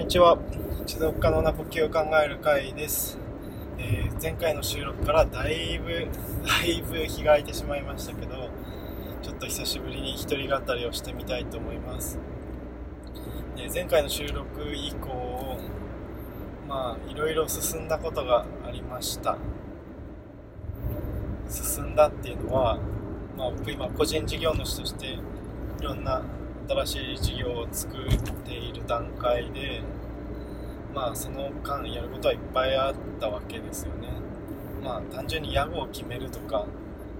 にちは。持続可能な呼吸を考える会です、えー前回の収録からだいぶだいぶ日が空いてしまいましたけどちょっと久しぶりに一人語りをしてみたいと思います、え前回の収録以降まあいろいろ進んだことがありました。進んだっていうのは、まあ、僕今個人事業主としていろんな新しい事業を作っている段階でまあその間やることはいっぱいあったわけですよね。まあ単純に屋号を決めるとか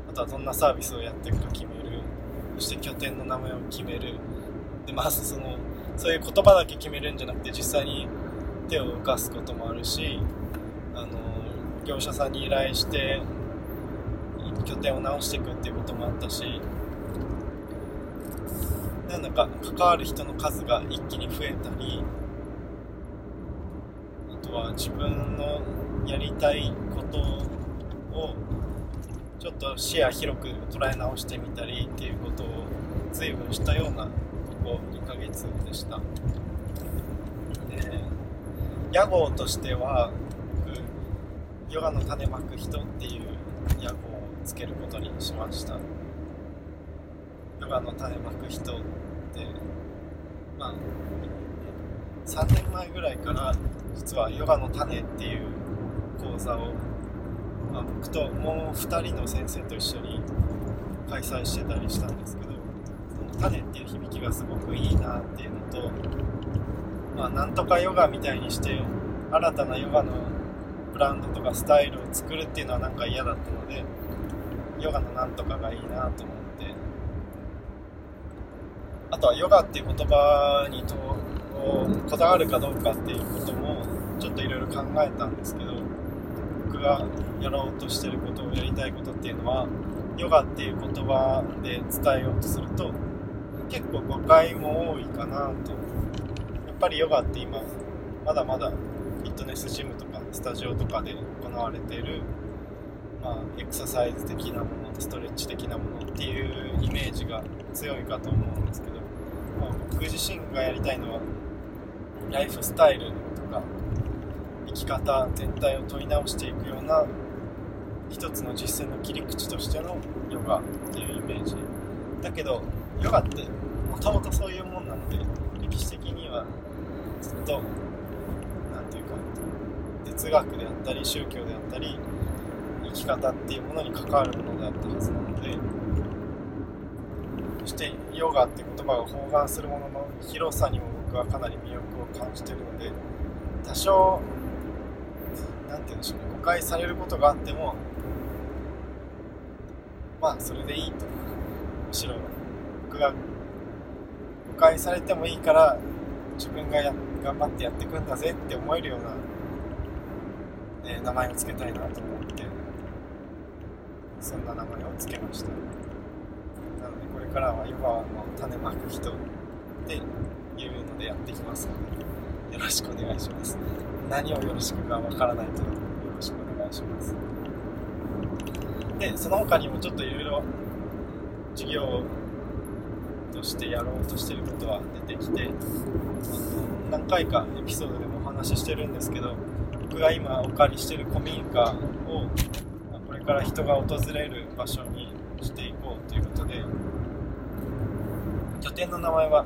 あとはどんなサービスをやっていくか決める。そして拠点の名前を決める。でまずそのそういう言葉だけ決めるんじゃなくて実際に手を動かすこともあるしあの業者さんに依頼して拠点を直していくっていうこともあったしなんだか関わる人の数が一気に増えたりあとは自分のやりたいことをちょっと視野広く捉え直してみたりっていうことを随分したようなここ2ヶ月でした。で屋号としては僕ヨガの種まく人っていう屋号をつけることにしました。ヨガの種まく人ってまあ3年前ぐらいから実はヨガの種っていう講座を、まあ、僕ともう2人の先生と一緒に開催してたりしたんですけどその種っていう響きがすごくいいなっていうのとまあなんとかヨガみたいにして新たなヨガのブランドとかスタイルを作るっていうのはなんか嫌だったのでヨガのなんとかがいいなと思ってあとはヨガっていう言葉にとこだわるかどうかっていうこともちょっといろいろ考えたんですけど僕がやろうとしてることをやりたいことっていうのはヨガっていう言葉で伝えようとすると結構誤解も多いかなと。やっぱりヨガって今まだまだフィットネスジムとかスタジオとかで行われているまあ、エクササイズ的なものストレッチ的なものっていうイメージが強いかと思うんですけど、まあ、僕自身がやりたいのはライフスタイルとか生き方全体を問い直していくような一つの実践の切り口としてのヨガっていうイメージ。だけどヨガってもともとそういうもんなので歴史的にはずっと何て言うか哲学であったり宗教であったり生き方っていうものに関わるものであったはずなのでそしてヨガって言葉が包含するものの広さにも僕はかなり魅力を感じてるので多少何て言うんでしょうね誤解されることがあってもまあそれでいいと。むしろ僕が誤解されてもいいから自分がや頑張ってやっていくんだぜって思えるような、え名前を付けたいなと思って。そんな名前を付けました。なのでこれからはヨガの種まく人っていうのでやっていきますのでよろしくお願いします。何をよろしくかわからないけどよろしくお願いします。でその他にもちょっといろいろ事業としてやろうとしてることは出てきて何回かエピソードでもお話ししてるんですけど僕が今お借りしてる古民家をから人が訪れる場所にしていこうということで拠点の名前は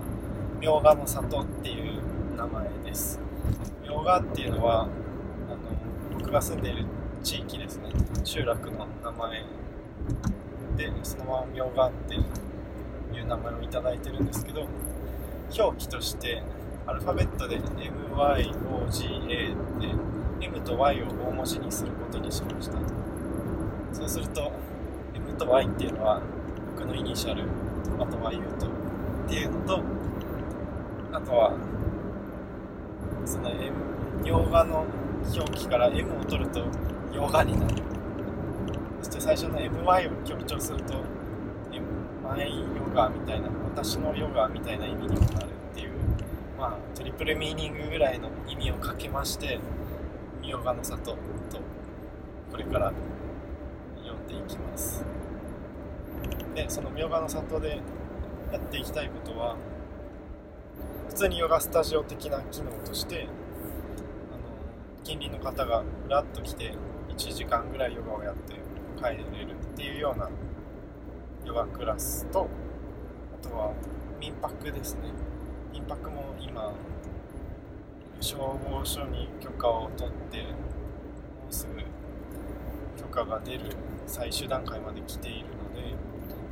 明賀の里っていう名前です。明賀っていうのはあの僕が住んでいる地域ですね。集落の名前でそのまま明賀っていう名前をいいてるんですけど表記としてアルファベットで MYOGA で M と Y を大文字にすることにしました。そうすると M と Y っていうのは僕のイニシャルあとは U とっていうのとあとはその M 洋画の表記から M を取ると洋画になる。そして最初の MY を強調すると M マイヨガみたいな私のヨガみたいな意味にもなるっていうまあトリプルミーニングぐらいの意味をかけましてヨガの里とこれから呼んでいきます。でその明賀の里でやっていきたいことは普通にヨガスタジオ的な機能としてあの近隣の方がふらっと来て1時間ぐらいヨガをやって帰れるっていうようなヨガクラスとあとは民泊ですね。民泊も今消防署に許可を取ってもうすぐ許可が出る最終段階まで来ているので、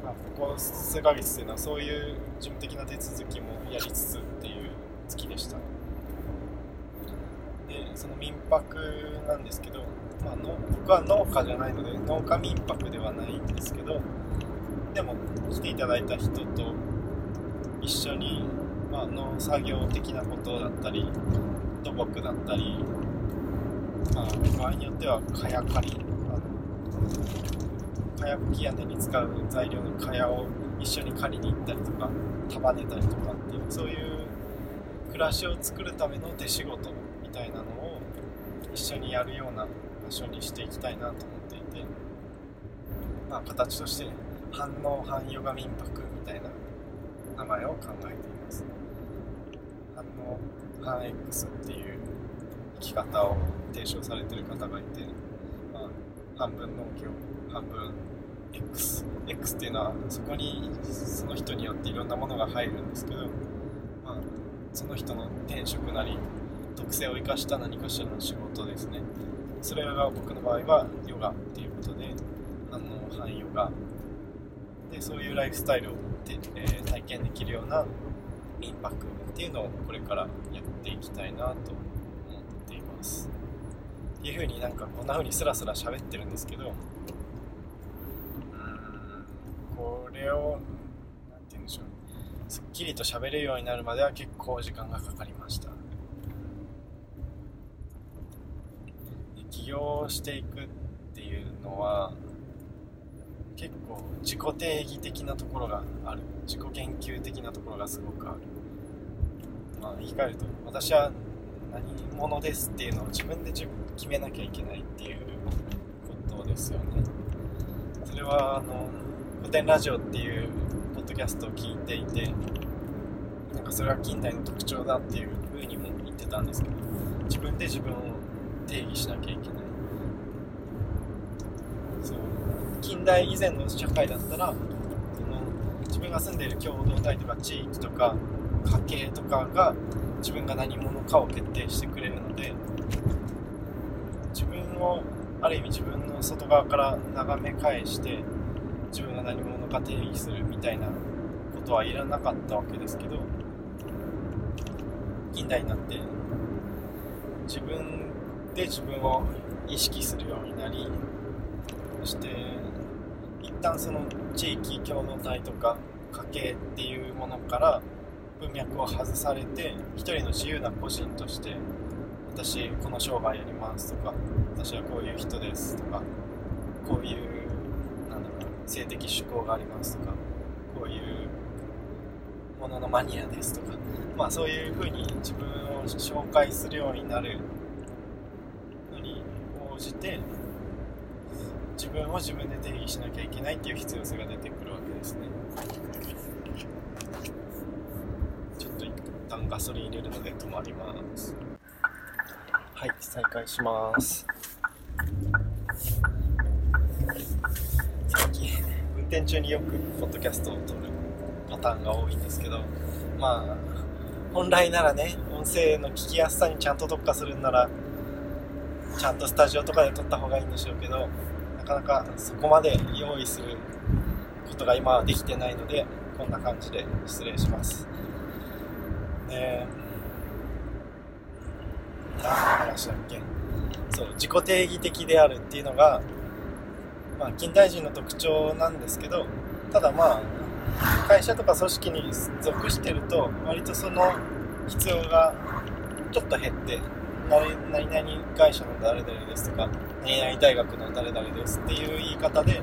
まあ、ここ数ヶ月というのはそういう事務的な手続きもやりつつっていう月でした。でその民泊なんですけど、まあ、の僕は農家じゃないので農家民泊ではないんですけどでも来ていただいた人と一緒に、まあ、農作業的なことだったり土木だったり、まあ、場合によっては蚊刈りかやぶき屋根に使う材料の蚊帳を一緒に借りに行ったりとか束ねたりとかっていうそういう暮らしを作るための手仕事みたいなのを一緒にやるような場所にしていきたいなと思っていて、まあ、形として反応反ヨガ民泊みたいな名前を考えています。反応反 X っていう生き方を提唱されてる方がいて、半分農業半分 X X っていうのはそこにその人によっていろんなものが入るんですけど、まあ、その人の転職なり特性を生かした何かしらの仕事ですね。それが僕の場合はヨガっていうことであの反ヨガ。でそういうライフスタイルをて、えー、体験できるような民泊っていうのをこれからやっていきたいなと思っています。いうふうになんかこんな風にスラスラ喋ってるんですけどこれを何て言うんでしょう。すっきりと喋れるようになるまでは結構時間がかかりました。起業していくっていうのは結構自己定義的なところがある。自己研究的なところがすごくある。まあ言い換えると私は何者ですっていうのを自分で自分決めなきゃいけないっていうことですよね。それはあの古典ラジオっていうポッドキャストを聞いていてなんかそれは近代の特徴だっていう風にも言ってたんですけど自分で自分を定義しなきゃいけない。そう。近代以前の社会だったらその自分が住んでいる共同体とか地域とか家系とかが自分が何者かを決定してくれるので自分をある意味自分の外側から眺め返して自分が何者か定義するみたいなことはいらなかったわけですけど近代になって自分で自分を意識するようになりそして一旦その地域共同体とか家系っていうものから文脈を外されて一人の自由な個人として私この商売やりますとか私はこういう人ですとかこういうなんだろう性的趣向がありますとかこういうもののマニアですとかまあそういうふうに自分を紹介するようになるのに応じて自分を自分で定義しなきゃいけないっていう必要性が出てくるわけですねちょっと一旦ガソリン入れるので止まります。はい再開します。最近運転中によくポッドキャストを撮るパターンが多いんですけどまあ本来ならね音声の聞きやすさにちゃんと特化するんならちゃんとスタジオとかで撮った方がいいんでしょうけどなかなかそこまで用意することが今はできてないのでこんな感じで失礼します。で何の話だっけ。そう自己定義的であるっていうのがまあ、近代人の特徴なんですけどただまあ会社とか組織に属してると割とその必要がちょっと減って何々会社の誰々ですとか何々大学の誰々ですっていう言い方で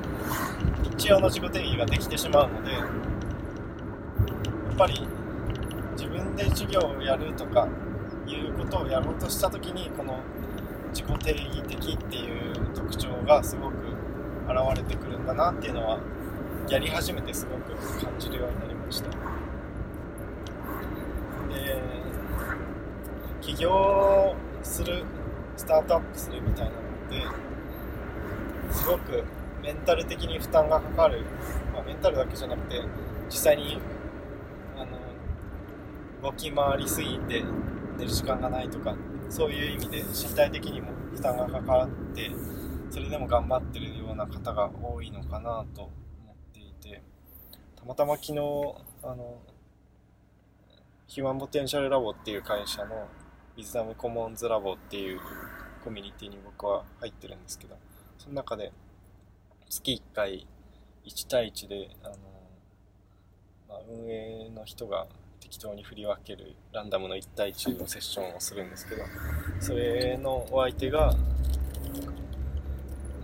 一応の自己定義ができてしまうのでやっぱり分で授業をやるとかいうことをやろうとした時にこの自己定義的っていう特徴がすごく現れてくるんだなっていうのはやり始めてすごく感じるようになりました。で起業するスタートアップするみたいなのってすごくメンタル的に負担がかかる、まあ、メンタルだけじゃなくて実際に動き回りすぎて寝る時間がないとかそういう意味で身体的にも負担がかかってそれでも頑張ってるような方が多いのかなと思っていてたまたま昨日あのヒューマンポテンシャルラボっていう会社のウィズダムコモンズラボっていうコミュニティに僕は入ってるんですけどその中で月1回1対1であの、まあ、運営の人が適当に振り分けるランダムの1対1のセッションをするんですけどそれのお相手がな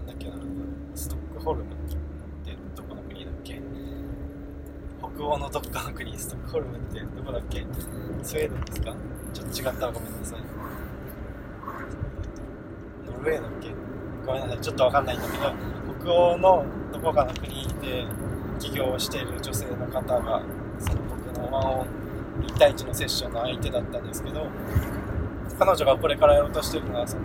んだっけなストックホルムってどこの国だっけ？北欧のどっかの国ストックホルムってどこだっけ？スウェーデンですか？ちょっと違ったらごめんなさい。ノルウェーだっけ？ごめんなさい。ちょっとわかんないんだけど北欧のどこかの国で起業している女性の方がその僕のワンオン1対1のセッションの相手だったんですけど彼女がこれからやろうとしてるのはその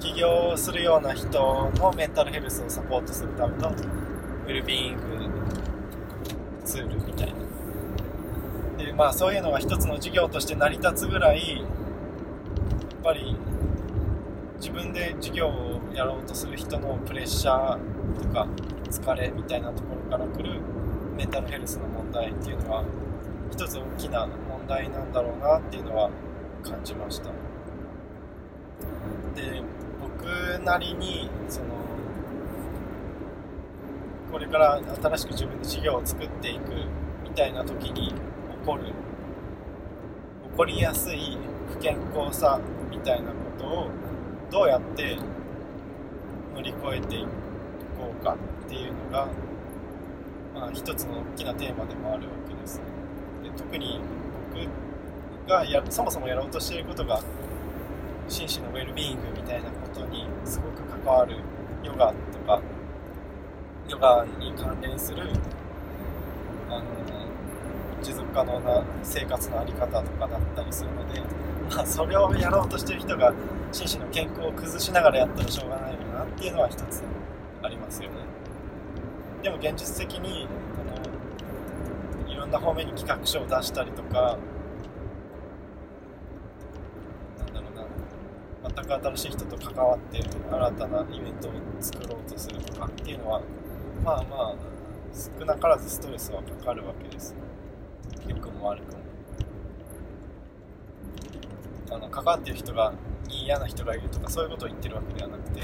起業するような人のメンタルヘルスをサポートするためのウェルビーイングツールみたいな。でまあそういうのが一つの事業として成り立つぐらいやっぱり自分で事業をやろうとする人のプレッシャーとか疲れみたいなところから来るメンタルヘルスの問題っていうのは一つ大きな問題なんだろうなっていうのは感じました。で僕なりにそのこれから新しく自分で事業を作っていくみたいな時に起こる起こりやすい不健康さみたいなことをどうやって乗り越えていこうかっていうのが、まあ、一つの大きなテーマでもあるわ特に僕がやそもそもやろうとしていることが心身のウェルビーイングみたいなことにすごく関わるヨガとかヨガに関連するあの持続可能な生活の在り方とかだったりするので、まあ、それをやろうとしてる人が心身の健康を崩しながらやったらしょうがないよなっていうのは一つありますよね。でも現実的にんな方面に企画書を出したりとかなんだろうな全く新しい人と関わって新たなイベントを作ろうとするとかっていうのはまあまあ少なからずストレスはかかるわけです。良くも悪くも。あの関わってる人が嫌な人がいるとかそういうことを言ってるわけではなくて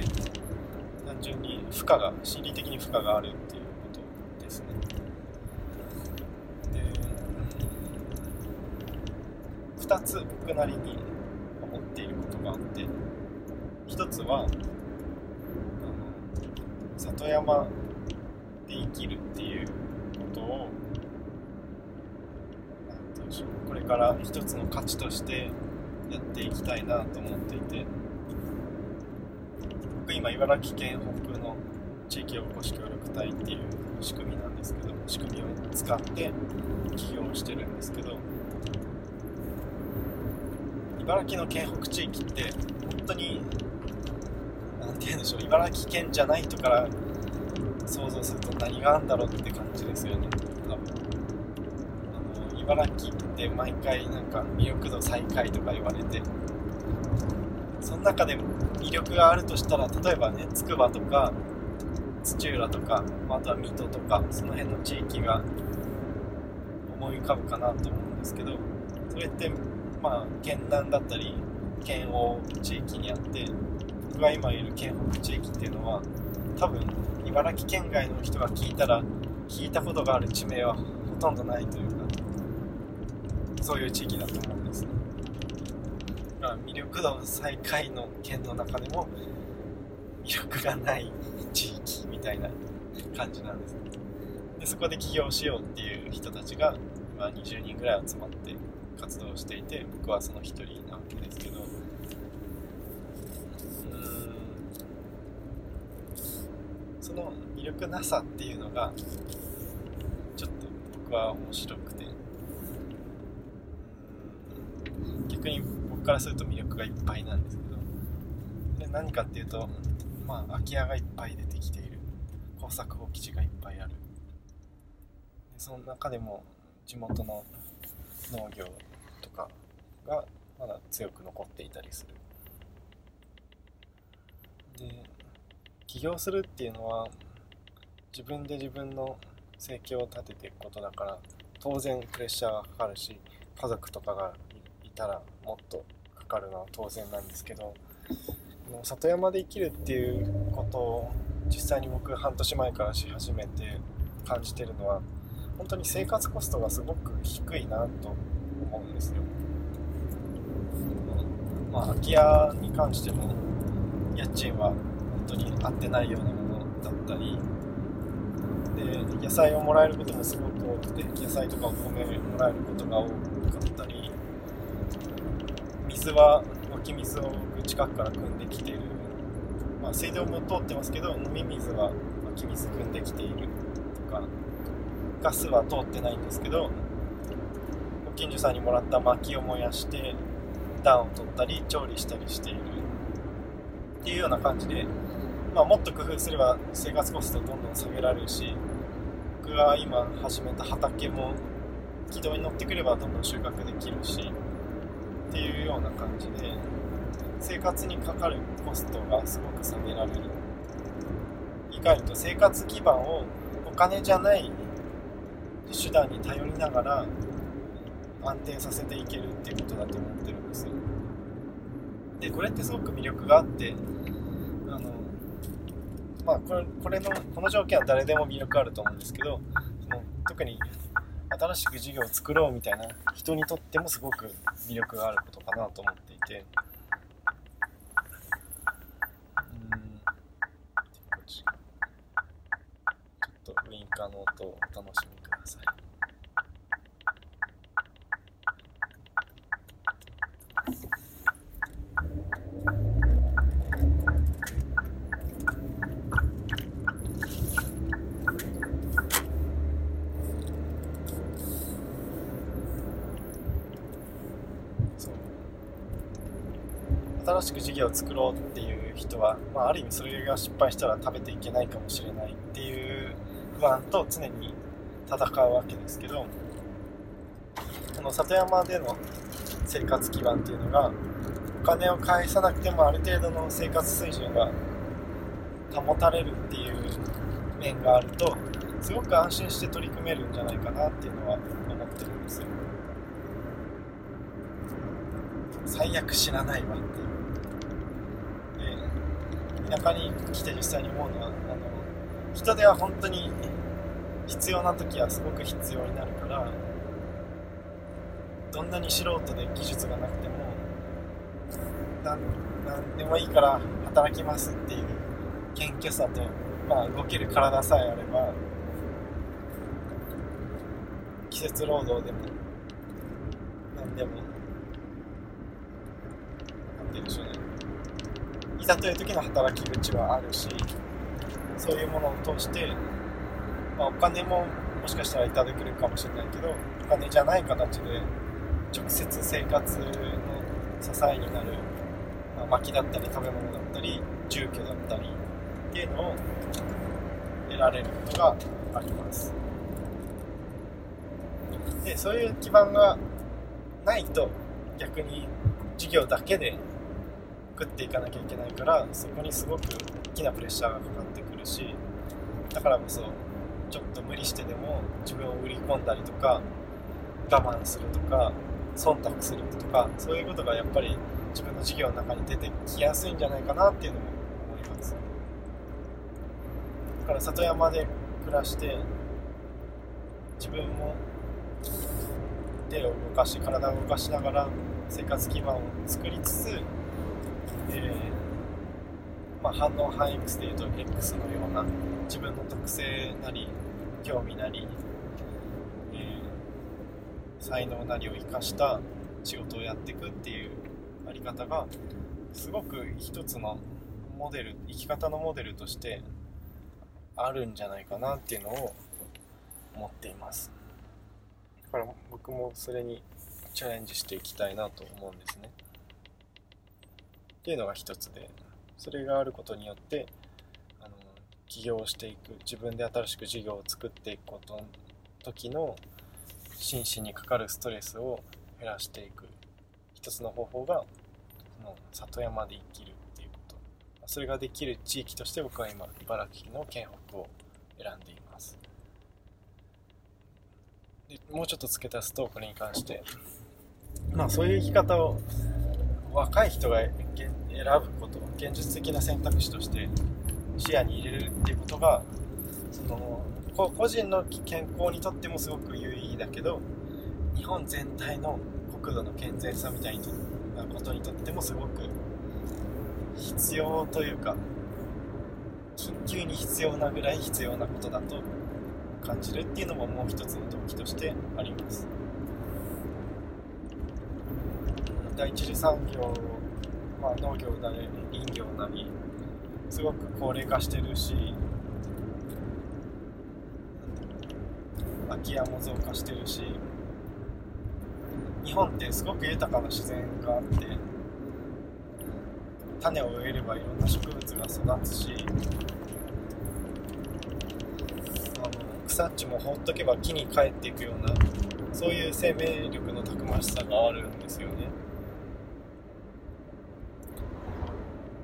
単純に負荷が心理的に負荷があるっていうことですねで2つ僕なりに思っていることがあって1つはあの里山で生きるっていうことをこれから一つの価値としてやっていきたいなと思っていて僕今茨城県北部の地域おこし協力隊っていう仕組みなんですけど仕組みを使って起業してるんですけど茨城の県北地域って本当に何て言うんでしょう茨城県じゃない人から想像すると何があるんだろうって感じですよね。多分あの茨城って毎回なんか魅力度最下位とか言われてその中で魅力があるとしたら例えばねつくばとか土浦とかあとは水戸とかその辺の地域が思い浮かぶかなと思うんですけどそれってまあ県南だったり県央地域にあって僕が今いる県北地域っていうのは多分茨城県外の人が聞いたら聞いたことがある地名はほとんどないというかそういう地域だと思うんですね。だから魅力度最下位の県の中でも魅力がない地域みたいな感じなんですね。でそこで起業しようっていう人たちが今20人ぐらい集まって活動していて僕はその一人なわけですけどその魅力なさっていうのがちょっと僕は面白くて逆に僕からすると魅力がいっぱいなんですけどで何かっていうと、まあ、空き家がいっぱい出てきている。耕作放棄地がいっぱいある。でその中でも地元の農業がまだ強く残っていたりするで起業するっていうのは自分で自分の生計を立てていくことだから当然プレッシャーがかかるし家族とかがいたらもっとかかるのは当然なんですけど里山で生きるっていうことを実際に僕半年前からし始めて感じてるのは本当に生活コストがすごく低いなと思うんですよ。まあ、空き家に関しても家賃は本当に合ってないようなものだったりで野菜をもらえることもすごく多くて野菜とかお米もらえることが多かったり水は湧き水を近くから汲んできている、まあ、水道も通ってますけど飲み水は湧き水汲んできているとかガスは通ってないんですけどご近所さんにもらった薪を燃やして暖を取ったり調理したりしているっていうような感じで、まあ、もっと工夫すれば生活コストどんどん下げられるし僕が今始めた畑も軌道に乗ってくればどんどん収穫できるしっていうような感じで生活にかかるコストがすごく下げられる。以外と生活基盤をお金じゃない手段に頼りながら安定させていけるっていうことだと思ってるんですよ。でこれってすごく魅力があってあのまあこれこれのこの条件は誰でも魅力あると思うんですけどその特に新しく事業を作ろうみたいな人にとってもすごく魅力があることかなと思っていて。うん。ちょっとウインカーの音をお楽しみください新しく事業を作ろうっていう人は、まあ、ある意味それが失敗したら食べていけないかもしれないっていう不安と常に戦うわけですけどこの里山での生活基盤っていうのがお金を返さなくてもある程度の生活水準が保たれるっていう面があるとすごく安心して取り組めるんじゃないかなっていうのは思ってるんですよ。最悪知らないわっていう。田舎に来て実際に思うのはあの人手は本当に必要な時はすごく必要になるからどんなに素人で技術がなくても何何でもいいから働きますっていう謙虚さと、まあ、動ける体さえあれば季節労働でも何でも何て言うんでしょういざという時の働き口はあるしそういうものを通して、まあ、お金ももしかしたらいただけるかもしれないけどお金じゃない形で直接生活の支えになる、まあ、薪だったり食べ物だったり住居だったりっていうのを得られることがあります。でそういう基盤がないと逆に事業だけで食っていかなきゃいけないからそこにすごく大きなプレッシャーがかかってくるしだからこそちょっと無理してでも自分を売り込んだりとか我慢するとか忖度するとかそういうことがやっぱり自分の事業の中に出てきやすいんじゃないかなっていうのも思います。だから里山で暮らして自分も手を動かし体を動かしながら生活基盤を作りつつえー、まあ、反応範囲 X でいうと X のような自分の特性なり興味なり、えー、才能なりを生かした仕事をやっていくっていうあり方がすごく一つのモデル生き方のモデルとしてあるんじゃないかなっていうのを思っています。だから僕もそれにチャレンジしていきたいなと思うんですね。っていうのが一つでそれがあることによってあの起業していく自分で新しく事業を作っていくことの時の心身にかかるストレスを減らしていく一つの方法がその里山で生きるっていうこと。それができる地域として僕は今茨城の県北を選んでいます。でもうちょっと付け足すとこれに関して。まあそういう生き方を若い人が選ぶこと現実的な選択肢として視野に入れるっていうことがその個人の健康にとってもすごく有意義だけど日本全体の国土の健全さみたいなことにとってもすごく必要というか緊急に必要なぐらい必要なことだと感じるっていうのももう一つの動機としてあります。第一次産業、まあ、農業なり林業なりすごく高齢化してるし空き家も増加してるし日本ってすごく豊かな自然があって種を植えればいろんな植物が育つしあの草っちも放っとけば木に帰っていくようなそういう生命力のたくましさがあるんですよね。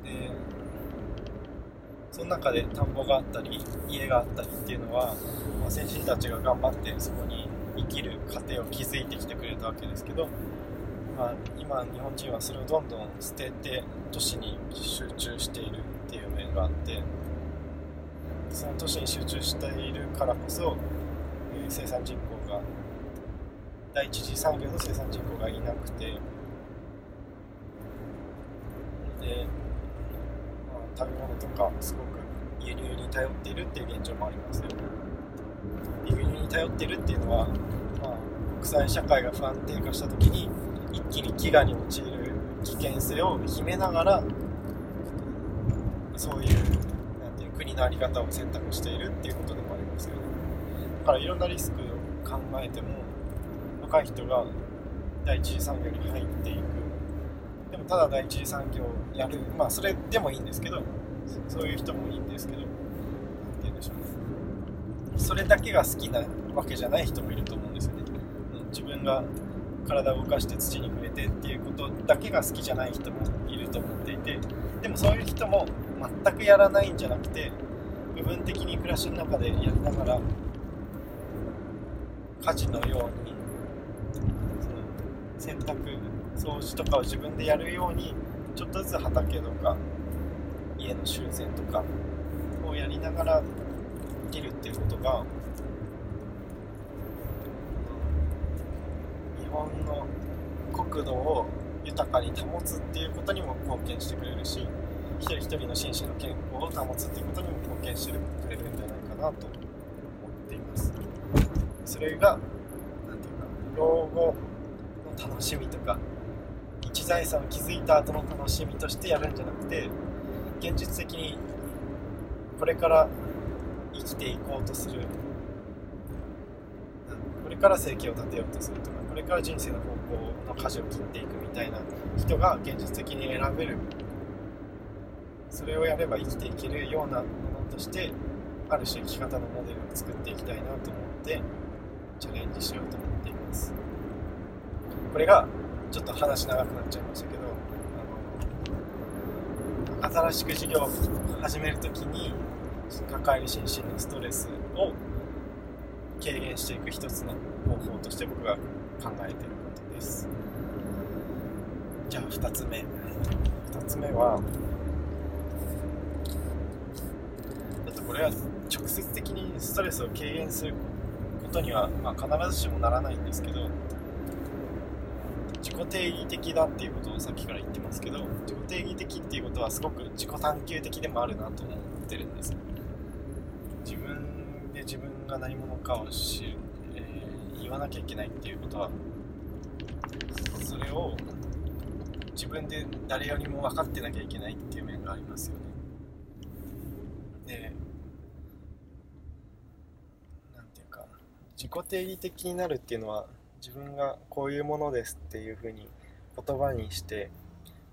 でその中で田んぼがあったり家があったりっていうのは、まあ、先人たちが頑張ってそこに生きる過程を築いてきてくれたわけですけど、まあ、今日本人はそれをどんどん捨てて都市に集中しているっていう面があってその都市に集中しているからこそ、生産人口が第一次産業の生産人口がいなくてで、まあ、食べ物とかすごく輸入に頼っているっていう現状もありますよ。輸入に頼ってるっていうのは、まあ、国際社会が不安定化した時に一気に飢餓に陥る危険性を秘めながらそういうなんていう国の在り方を選択しているっていうことでもありますよね。だからいろんなリスクを考えても若い人が第一次産業に入っていく。でもただ第一次産業をやる。まあそれでもいいんですけどそういう人もいいんですけど何て言うんでしょうね。それだけが好きなわけじゃない人もいると思うんですよね。自分が体を動かして土に触れてっていうことだけが好きじゃない人もいると思っていてでもそういう人も全くやらないんじゃなくて部分的に暮らしの中でやりながら家事のようにその洗濯掃除とかを自分でやるようにちょっとずつ畑とか家の修繕とか。をやりながら生きるっていうことが日本の国土を豊かに保つっていうことにも貢献してくれるし一人一人の心身の健康を保つっていうことにも貢献してくれるんじゃないかなと思っています。それが何ていうか老後の楽しみとか一財産を築いた後の楽しみとしてやるんじゃなくて現実的にこれから生きていこうとする。これから生計を立てようとするとかこれから人生の方向の舵を切っていくみたいな人が現実的に選べる。それをやれば生きていけるようなものとしてある種生き方のモデルを作っていきたいなと思ってチャレンジしようと思っています。これがちょっと話長くなっちゃいましたけど新しく事業を始めるときに抱える心身のストレスを軽減していく一つの方法として僕が考えていることです。じゃあ2つ目。2つ目はちょっとこれは直接的にストレスを軽減することには、まあ、必ずしもならないんですけど自己定義的だっていうことをさっきから言ってますけど自己定義的っていうことはすごく自己探求的でもあるなと思ってるんです。自分で自分が何者かを知る、えー、言わなきゃいけないっていうことはそれを自分で誰よりも分かってなきゃいけないっていう面がありますよね。でなんていうか自己定義的になるっていうのは自分がこういうものですっていうふうに言葉にして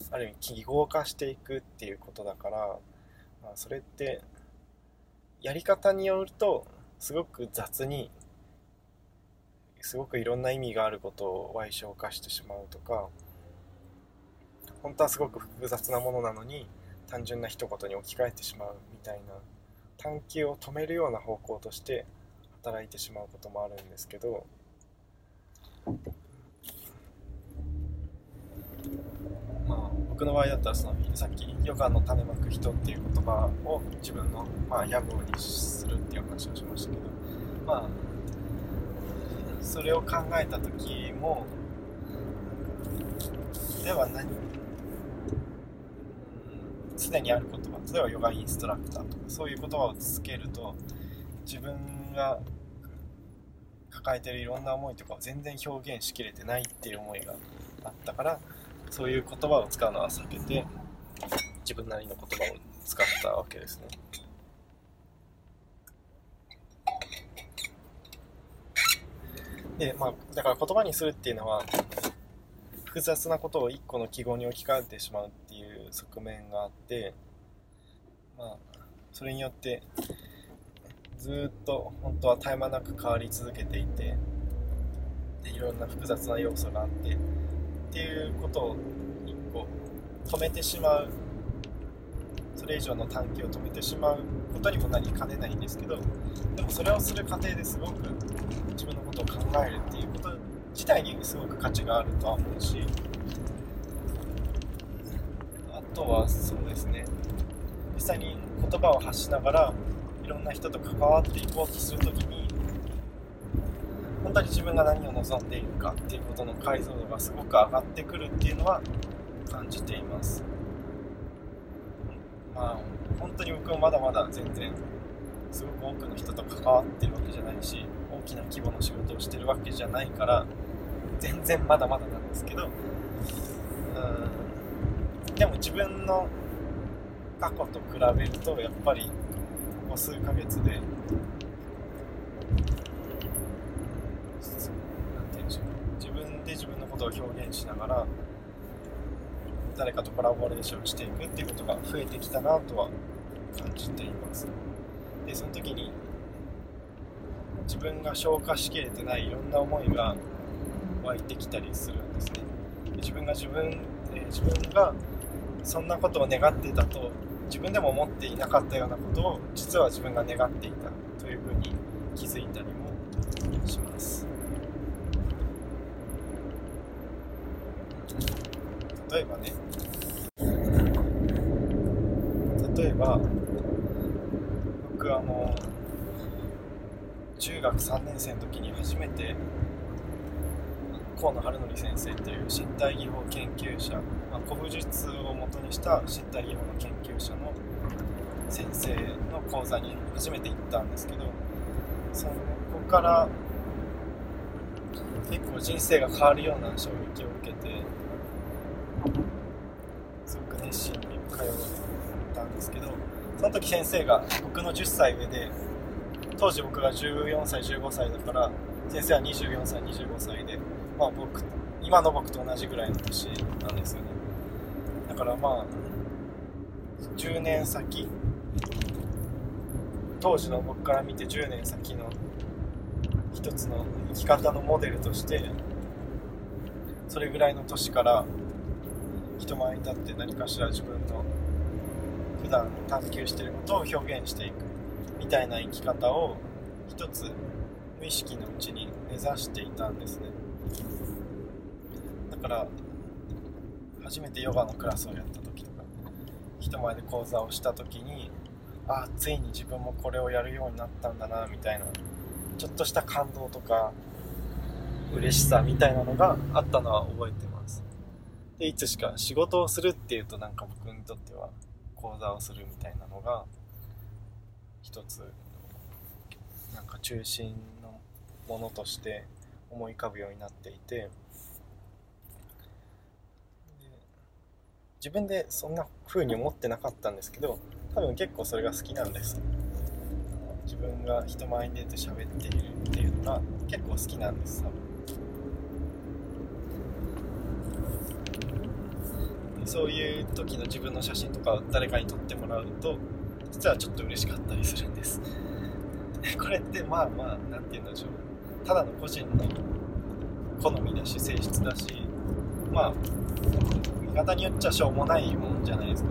ある意味記号化していくっていうことだから、まあ、それってやり方によるとすごく雑にすごくいろんな意味があることを歪小化してしまうとか本当はすごく複雑なものなのに単純な一言に置き換えてしまうみたいな探求を止めるような方向として働いてしまうこともあるんですけどまあ僕の場合だったらそのさっきヨガの種まく人っていう言葉を自分のまあ屋号にするっていう話をしましたけどまあそれを考えた時もでは何常にある言葉。例えばヨガインストラクターとかそういう言葉をつけると自分が抱えてるいろんな思いとかを全然表現しきれてないっていう思いがあったからそういう言葉を使うのは避けて自分なりの言葉を使ったわけですね。でまあだから言葉にするっていうのは複雑なことを一個の記号に置き換えてしまうっていう側面があってまあそれによってずっと本当は絶え間なく変わり続けていてでいろんな複雑な要素があってっていうことを一個止めてしまう。それ以上の短期を止めてしまうことにもなりかねないんですけどでもそれをする過程ですごく自分のことを考えるっていうこと自体にすごく価値があるとは思うしあとはそうですね。実際に言葉を発しながらいろんな人と関わっていこうとする時に本当に自分が何を望んでいるかっていうことの解像度がすごく上がってくるっていうのは感じています。まあ本当に僕もまだまだ全然すごく多くの人と関わってるわけじゃないし大きな規模の仕事をしてるわけじゃないから全然まだまだなんですけどうん。でも自分の過去と比べるとやっぱりここ数ヶ月で。自分で自分のことを表現しながら誰かとコラボレーションしていくっていうことが増えてきたなとは感じています。でその時に自分が消化しきれてないいろんな思いが湧いてきたりするんですね。自分が自分、えー、自分がそんなことを願ってたと自分でも思っていなかったようなことを実は自分が願っていたというふうに気づいたりもします。例えばね。例えば僕あの中学3年生の時に初めて河野晴則先生っていう身体技法研究者、まあ、古武術をもとにした身体技法の研究者の先生の講座に初めて行ったんですけどそこから結構人生が変わるような衝撃を受けてすごく熱心に通ったんですけどその時先生が僕の10歳上で当時僕が14歳15歳だから先生は24歳25歳でまあ僕今の僕と同じぐらいの年なんですよね。からまあ10年先。当時の僕から見て10年先の一つの生き方のモデルとしてそれぐらいの年から人前に立って何かしら自分の普段探求していることを表現していくみたいな生き方を一つ無意識のうちに目指していたんですね。だから初めてヨガのクラスをやった時とか人前で講座をした時にああついに自分もこれをやるようになったんだなみたいなちょっとした感動とか嬉しさみたいなのがあったのは覚えてます。でいつしか仕事をするっていうとなんか僕にとっては講座をするみたいなのが一つなんか中心のものとして思い浮かぶようになっていて自分でそんな風に思ってなかったんですけど多分結構それが好きなんです。自分が人前に出て喋っているっていうのが結構好きなんです。多分そういう時の自分の写真とかを誰かに撮ってもらうと実はちょっと嬉しかったりするんです。これってまあまあ何て言うんでしょう。ただの個人の好みだし性質だしまあ見方によっちゃしょうもないもんじゃないですか。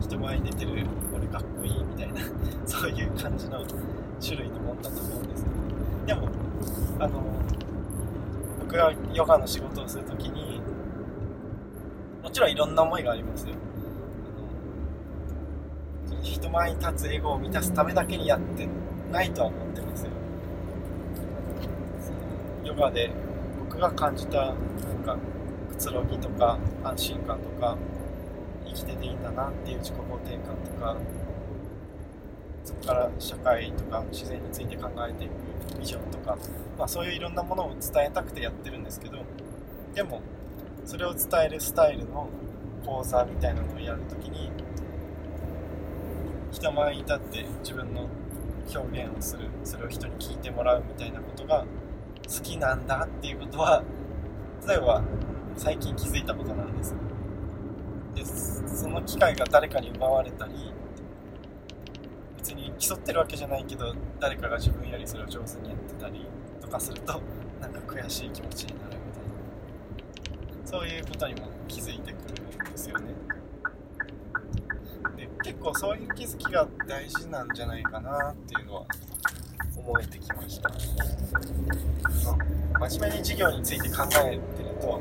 人前に出てる俺かっこいいみたいな そういう感じの種類のもんだと思うんですけど。でもあの僕がヨガの仕事をする時にもちろんいろんな思いがありますよ。人前に立つエゴを満たすためだけにやってないとは思ってますよ。ヨガで僕が感じたなんかくつろぎとか安心感とか生きてていいんだなっていう自己肯定感とかそこから社会とか自然について考えていくビジョンとか、まあ、そういういろんなものを伝えたくてやってるんですけどでもそれを伝えるスタイルの講座みたいなのをやるときに人前に立って自分の表現をするそれを人に聞いてもらうみたいなことが好きなんだっていうことは例えば最近気づいたことなんです。でその機会が誰かに奪われたり別に競ってるわけじゃないけど誰かが自分よりそれを上手にやってたりとかするとなんか悔しい気持ちになるみたいな。そういうことにも気づいてくるんですよね。で結構そういう気づきが大事なんじゃないかなっていうのは思えてきました、まあ、真面目に授業について考えてると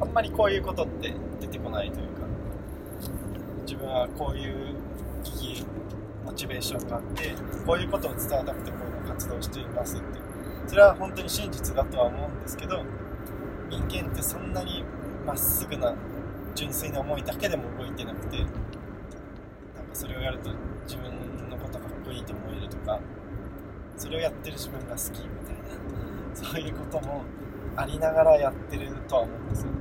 あんまりこういうことって出てこないというか自分はこういう意義モチベーションがあってこういうことを伝えたくてこういう活動していますってそれは本当に真実だとは思うんですけど人間ってそんなにまっすぐな純粋な思いだけでも動いてなくてなんかそれをやると自分のことかっこいいと思えるとかそれをやってる自分が好きみたいなそういうこともありながらやってるとは思うんですよ。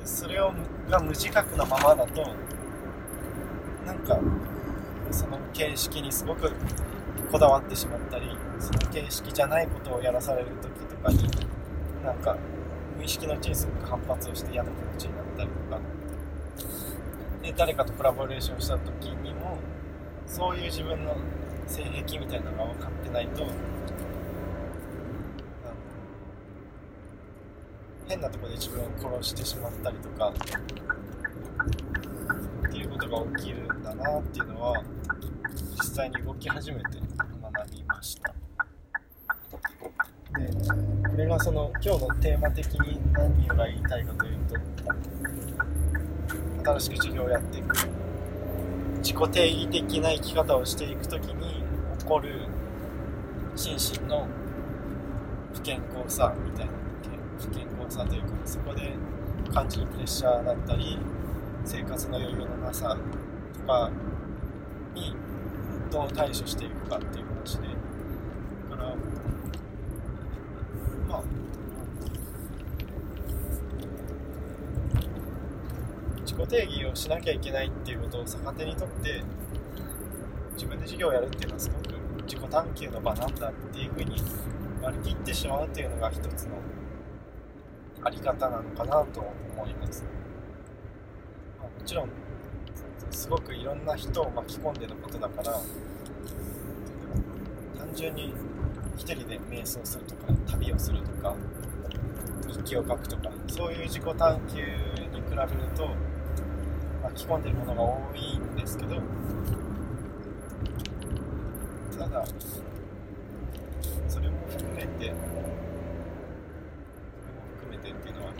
でそれをが無自覚なままだとなんかその形式にすごくこだわってしまったりその形式じゃないことをやらされる時とかになんか無意識のうちにすごく反発をして嫌な気持ちになったりとか。で誰かとコラボレーションした時にもそういう自分の性癖みたいなのが分かってないと変なとこで自分を殺してしまったりとかっていうことが起きるんだなっていうのは実際に動き始めて学びました。でこれがその今日のテーマ的に何が言いたいかというと新しく授業をやっていく。自己定義的な生き方をしていく時に起こる心身の不健康さみたいな。不健康さというかそこで感じるプレッシャーだったり生活の余裕のなさとかにどう対処していくかっていう話でだからまあ自己定義をしなきゃいけないっていうことを逆手にとって自分で授業をやるっていうのはすごく自己探求の場なんだっていうふうに割り切ってしまうっていうのが一つのあり方なのかなと思います、まあ、もちろんすごくいろんな人を巻き込んでのことだから単純に一人で瞑想するとか旅をするとか日記を書くとかそういう自己探求に比べると巻き込んでるものが多いんですけどただそれも含めてっていうのは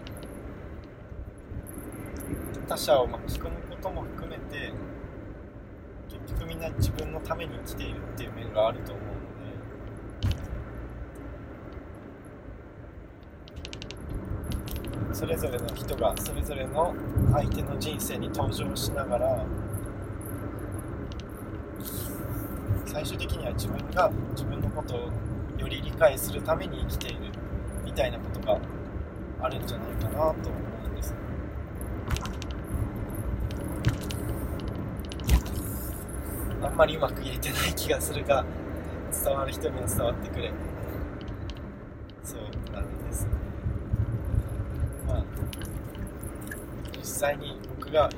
他者を巻き込むことも含めて結局みんな自分のために生きているっていう面があると思うので。それぞれの人がそれぞれの相手の人生に登場しながら最終的には自分が自分のことをより理解するために生きているみたいなことがあるんじゃないかなと思うんですあんまりうまく言えてない気がするが伝わる人には伝わってくれ。そうなんです。まあ実際に僕が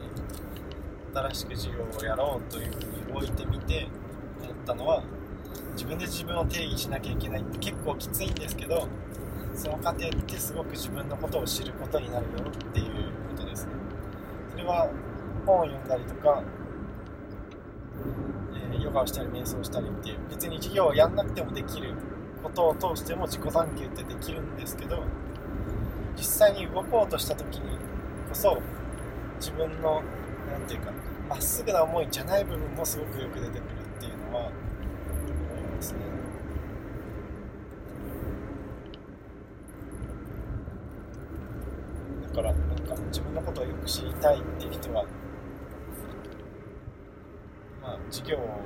新しく授業をやろうというふうに置いてみて思ったのは自分で自分を定義しなきゃいけないって結構きついんですけどその過程ってすごく自分のことを知ることになるよっていうことですね。それは本を読んだりとか、ヨガをしたり瞑想したりっていう別に授業をやんなくてもできることを通しても自己探求ってできるんですけど実際に動こうとした時にこそ自分の何て言うかまっすぐな思いじゃない部分もすごくよく出てくるっていうのは思いますね。だからなんか自分のことをよく知りたいっていう人はまあ授業を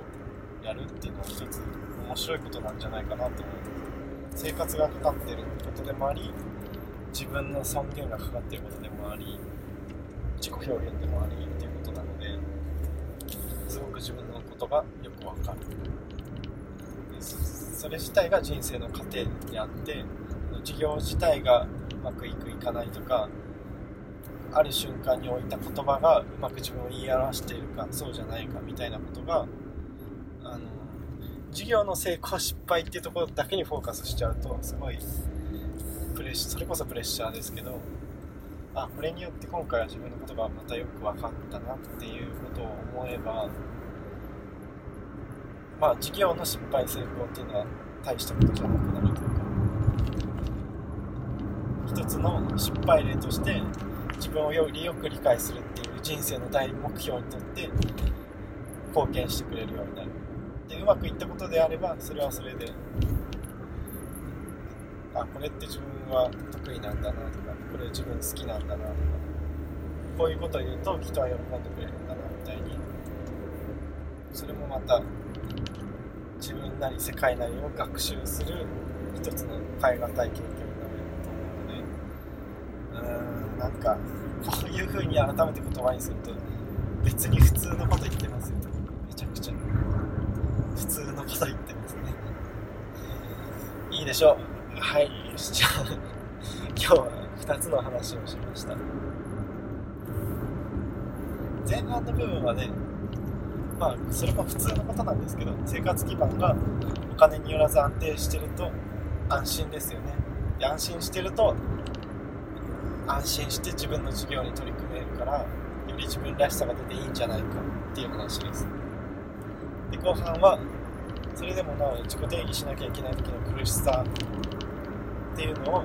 やるっていうのは一つ面白いことなんじゃないかなと思います生活がかかってることでもあり自分の尊厳がかかってることでもあり自己表現でもありっていうことなのですごく自分のことがよくわかる。それ自体が人生の糧であって授業自体がうまくいくいかないとかある瞬間に置いた言葉がうまく自分を言い表しているかそうじゃないかみたいなことがあの授業の成功失敗っていうところだけにフォーカスしちゃうとすごいプレッシそれこそプレッシャーですけどあこれによって今回は自分のことがまたよく分かったなっていうことを思えばまあ授業の失敗成功っていうのは大したことじゃなくなるというか一つの失敗例として自分をよりよく理解するっていう人生の大目標にとって貢献してくれるようになる。でうまくいったことであればそれはそれであこれって自分は得意なんだなとかこれ自分好きなんだなとかこういうことを言うと人は喜んでくれるんだなみたいにそれもまた自分なり世界なりを学習する一つの変え難い経験になると思うのでうーんなんかこういうふうに改めて言葉にすると別に普通のこと言ってますよ。めちゃくちゃ。普通のこと言ってますね。いいでしょう。はい。じゃあ今日は2つの話をしました。前半の部分はねまあそれも普通のことなんですけど生活基盤がお金によらず安定してると安心ですよね。で安心してると安心して自分の事業に取り組めるからより自分らしさが出ていいんじゃないかっていう話です。で後半はそれでもなお自己定義しなきゃいけない時の苦しさっていうのを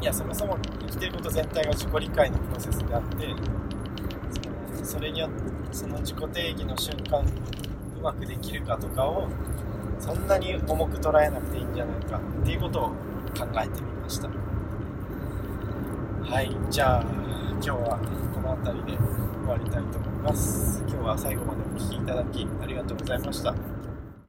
いやそもそも生きてること全体が自己理解のプロセスであってそのそれによってその自己定義の瞬間うまくできるかとかをそんなに重く捉えなくていいんじゃないかっていうことを考えてみました。はいじゃあ今日はこの辺りで終わりたいと思います。今日は最後までお聴きいただきありがとうございました。